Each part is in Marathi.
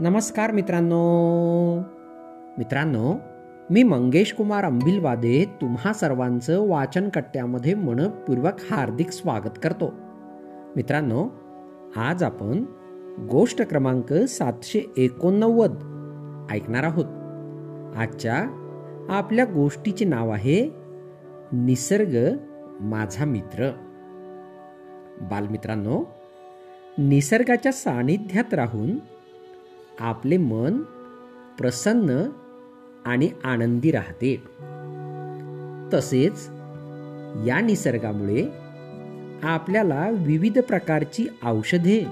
नमस्कार मित्रांनो. मित्रांनो मी मंगेश कुमार अंबिलवादे तुम्हा सर्वांचं वाचन कट्ट्यामध्ये मनपूर्वक हार्दिक स्वागत करतो. मित्रांनो आज आपण गोष्ट क्रमांक सातशे एकोणनव्वद ऐकणार आहोत. आजच्या आपल्या गोष्टीचे नाव आहे निसर्ग माझा मित्र. बालमित्रांनो निसर्गाच्या सानिध्यात राहून आपले मन प्रसन्न आणि आनंदी राहते. तसेच या निसर्गामुळे आपल्याला विविध प्रकारची औषधे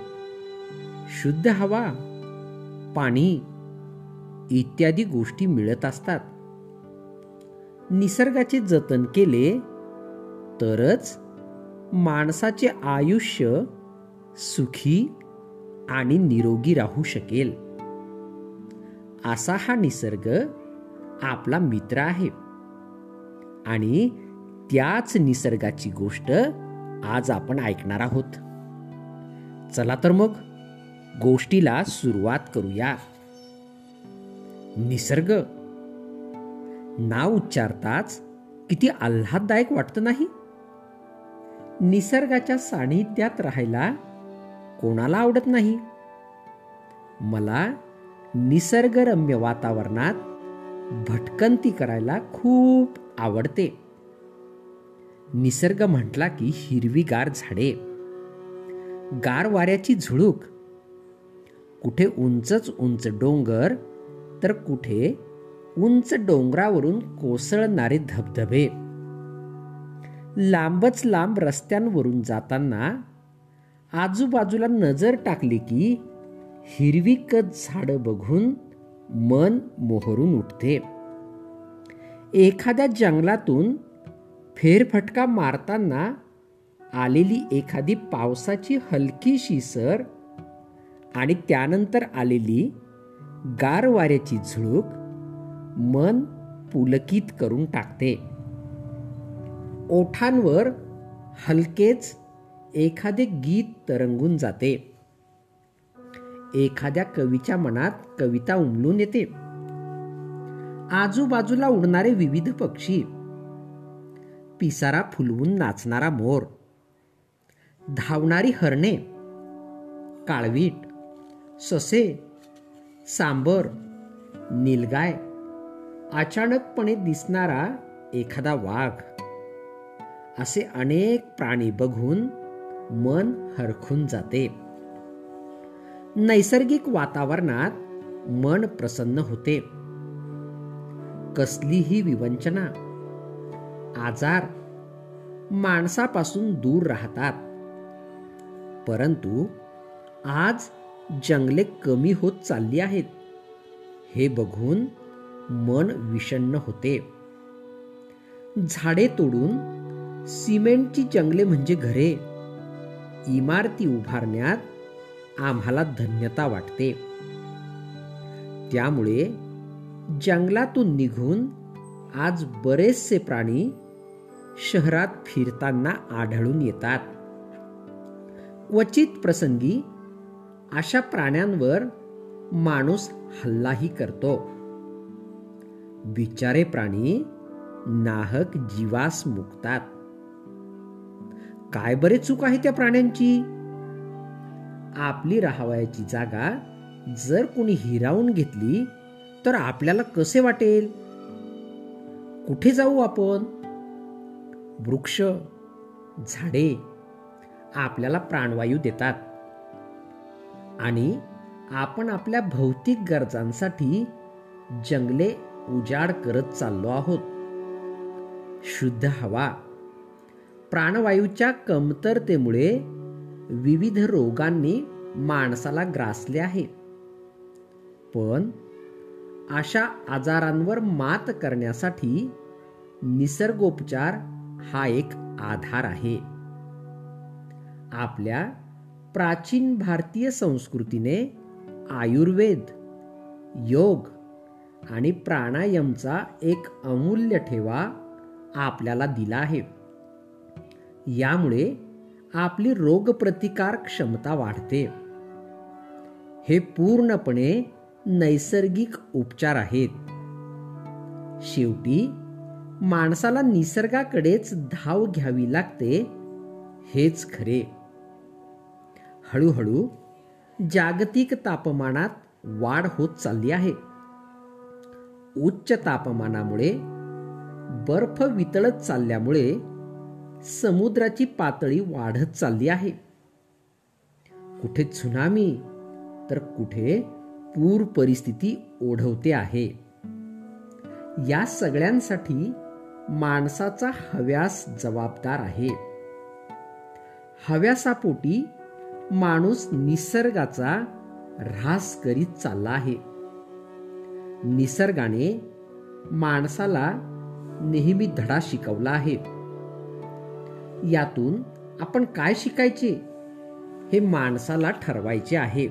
शुद्ध हवा पाणी इत्यादी गोष्टी मिळत असतात. निसर्गाचे जतन केले तरच माणसाचे आयुष्य सुखी आणि निरोगी राहू शकेल. असा हा निसर्ग आपला मित्र आहे. आणि त्याच निसर्गाची गोष्ट आज आपण ऐकणार आहोत. चला तर मग गोष्टीला सुरुवात करूया. निसर्ग. नाव उच्चारताच किती आल्हाददायक वाटतं नाही? निसर्गाच्या सानिध्यात राहायला कोणाला आवडत नाही? मला निसर्गरम्य वातावरणात भटकंती करायला खूप आवडते. निसर्ग म्हटला की हिरवीगार झाडे. गार वाऱ्याची झुळूक. कुठे उंचच उंच डोंगर तर कुठे उंच डोंगरावरून कोसळणारे धबधबे. लांबच लांब रस्त्यांवरून जाताना आजूबाजूला नजर टाकली की हिरवी कच झाडं बघून मन मोहरून उठते. एखाद्या जंगलातून फेरफटका मारताना आलेली एखादी पावसाची हलकीशी सर आणि त्यानंतर आलेली गार वाऱ्याची झुळूक मन पुलकित करून टाकते. ओठांवर हलकेच एखादे गीत तरंगून जाते. एखाद्या कवीच्या मनात कविता उमलून येते. आजूबाजूला उडणारे विविध पक्षी. पिसारा फुलवून नाचणारा मोर. धावणारी हरणे. काळवीट. ससे. सांबर. नीलगाय. अचानकपणे दिसणारा एखादा वाघ. असे अनेक प्राणी बघून मन हरखून जाते. नैसर्गिक वातावरणात मन प्रसन्न होते. कसलीही विवंचना आजार माणसापासून दूर राहतात. परंतु आज जंगले कमी होत चालली आहेत. हे बघून मन विषण्ण होते. झाडे तोडून सिमेंटची जंगले म्हणजे घरे इमारती उभारण्यात आम्हाला धन्यता वाटते. त्यामुळे जंगलातून निघून आज बरेचसे प्राणी शहरात फिरताना आढळून येतात. क्वचित प्रसंगी अशा प्राण्यांवर माणूस हल्लाही करतो. बिचारे प्राणी नाहक जीवास मुकतात. काय बरे चूक आहे त्या प्राण्यांची? आपली राहावयाची जागा जर कोणी हिरावून घेतली तर आपल्याला कसे वाटेल? कुठे जाऊ आपण? वृक्ष झाडे आपल्याला प्राणवायू देतात. आणि आपण आपल्या भौतिक गरजांसाठी जंगले उजाड करत चाललो आहोत. शुद्ध हवा प्राणवायूच्या कमतरतेमुळे विविध रोगांनी माणसाला ग्रासले आहे. पण अशा आजारांवर मात करण्यासाठी निसर्गोपचार हा एक आधार आहे. आपल्या प्राचीन भारतीय संस्कृतीने आयुर्वेद योग आणि प्राणायामचा एक अमूल्य ठेवा आपल्याला दिला आहे. यामुळे आपली रोगप्रतिकार क्षमता वाढते. हे पूर्णपणे नैसर्गिक उपचार आहेत. शेवटी माणसाला निसर्गाकडेच धाव घ्यावी लागते हेच खरे. हळूहळू जागतिक तापमानात वाढ होत चालली आहे. उच्च तापमानामुळे बर्फ वितळत चालल्यामुळे समुद्राची पातळी वाढत चालली आहे. कुठे त्सुनामी तर कुठे पूर परिस्थिती ओढवते आहे. या सगळ्यांसाठी माणसाचा हव्यास जबाबदार आहे. हव्यासापोटी माणूस निसर्गाचा ऱ्हास करीत चालला आहे. निसर्गाने माणसाला नेहमी धडा शिकवला आहे. यातून आपण काय शिकायचे? हे माणसाला ठरवायचे आहे.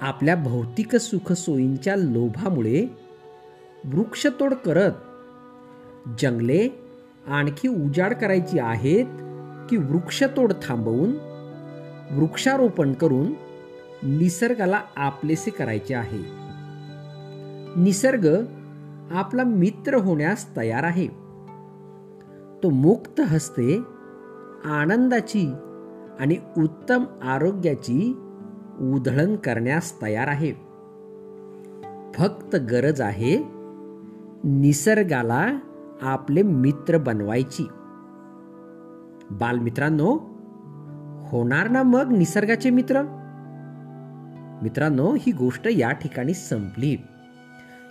आपल्या भौतिक सुखसोयींच्या लोभामुळे वृक्षतोड करत जंगले आणखी उजाड करायची आहेत की वृक्षतोड थांबवून वृक्षारोपण करून निसर्गाला आपलेसे करायचे आहे. निसर्ग आपला मित्र होण्यास तयार आहे. तो मुक्त हस्ते आनंदाची आणि उत्तम आरोग्याची उधळण करण्यास तयार आहे. फक्त गरज आहे निसर्गाला आपले मित्र बनवायची. बालमित्रांनो होणार ना मग निसर्गाचे मित्र? मित्रांनो ही गोष्ट या ठिकाणी संपली.